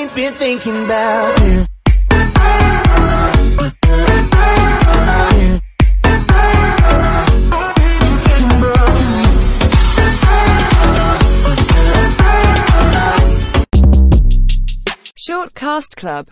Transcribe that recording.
ain't been thinking about you. Short Cast Club